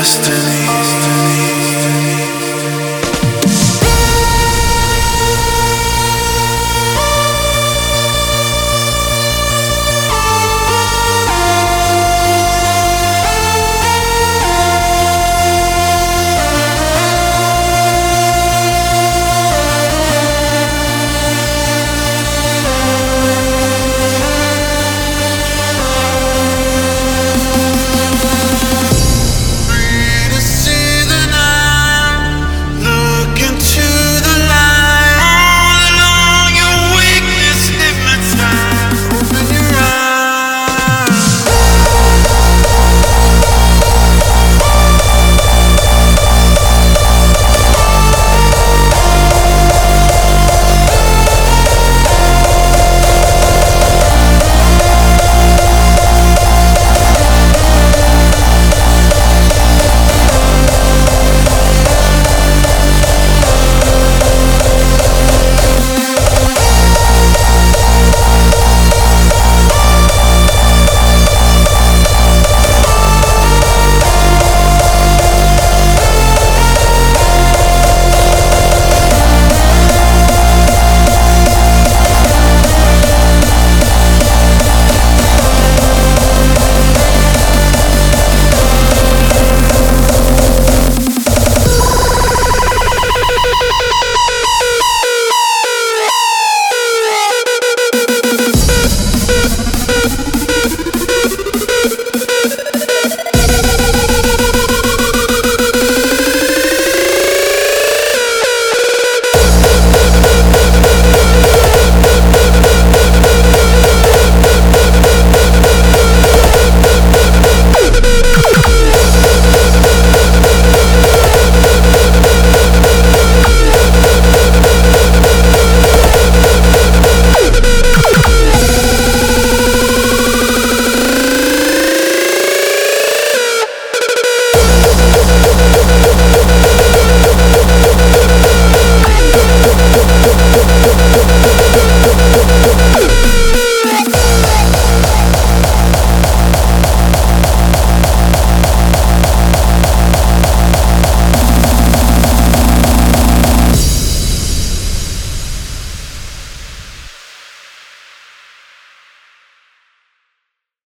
destiny.